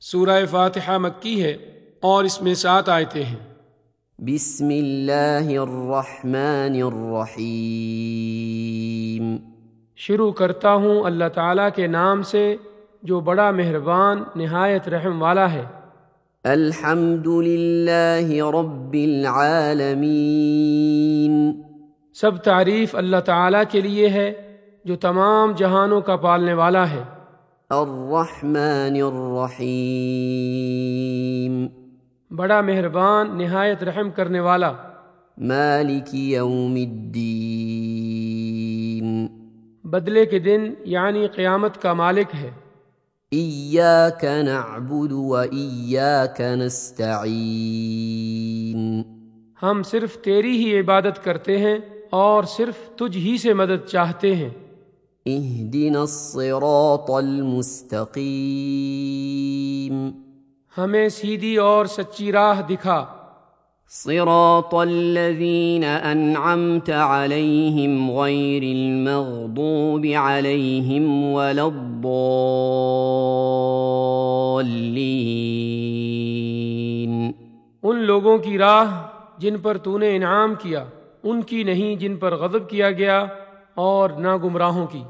سورہ فاتحہ مکی ہے اور اس میں سات آیتیں ہیں۔ بسم اللہ الرحمن الرحیم۔ شروع کرتا ہوں اللہ تعالیٰ کے نام سے جو بڑا مہربان نہایت رحم والا ہے۔ الحمد للہ رب العالمین۔ سب تعریف اللہ تعالیٰ کے لیے ہے جو تمام جہانوں کا پالنے والا ہے۔ الرحمن الرحیم۔ بڑا مہربان نہایت رحم کرنے والا۔ مالک یوم الدین۔ بدلے کے دن یعنی قیامت کا مالک ہے۔ ایاک نعبد و ایاک نستعین۔ ہم صرف تیری ہی عبادت کرتے ہیں اور صرف تجھ ہی سے مدد چاہتے ہیں۔ اہدنا الصراط المستقیم ہمیں سیدھی اور سچی راہ دکھا۔ صراط الذين أنعمت عليهم غير المغضوب عليهم ولا الضالين ان لوگوں کی راہ جن پر تو نے انعام کیا ان کی نہیں جن پر غضب کیا گیا اور نہ گمراہوں کی۔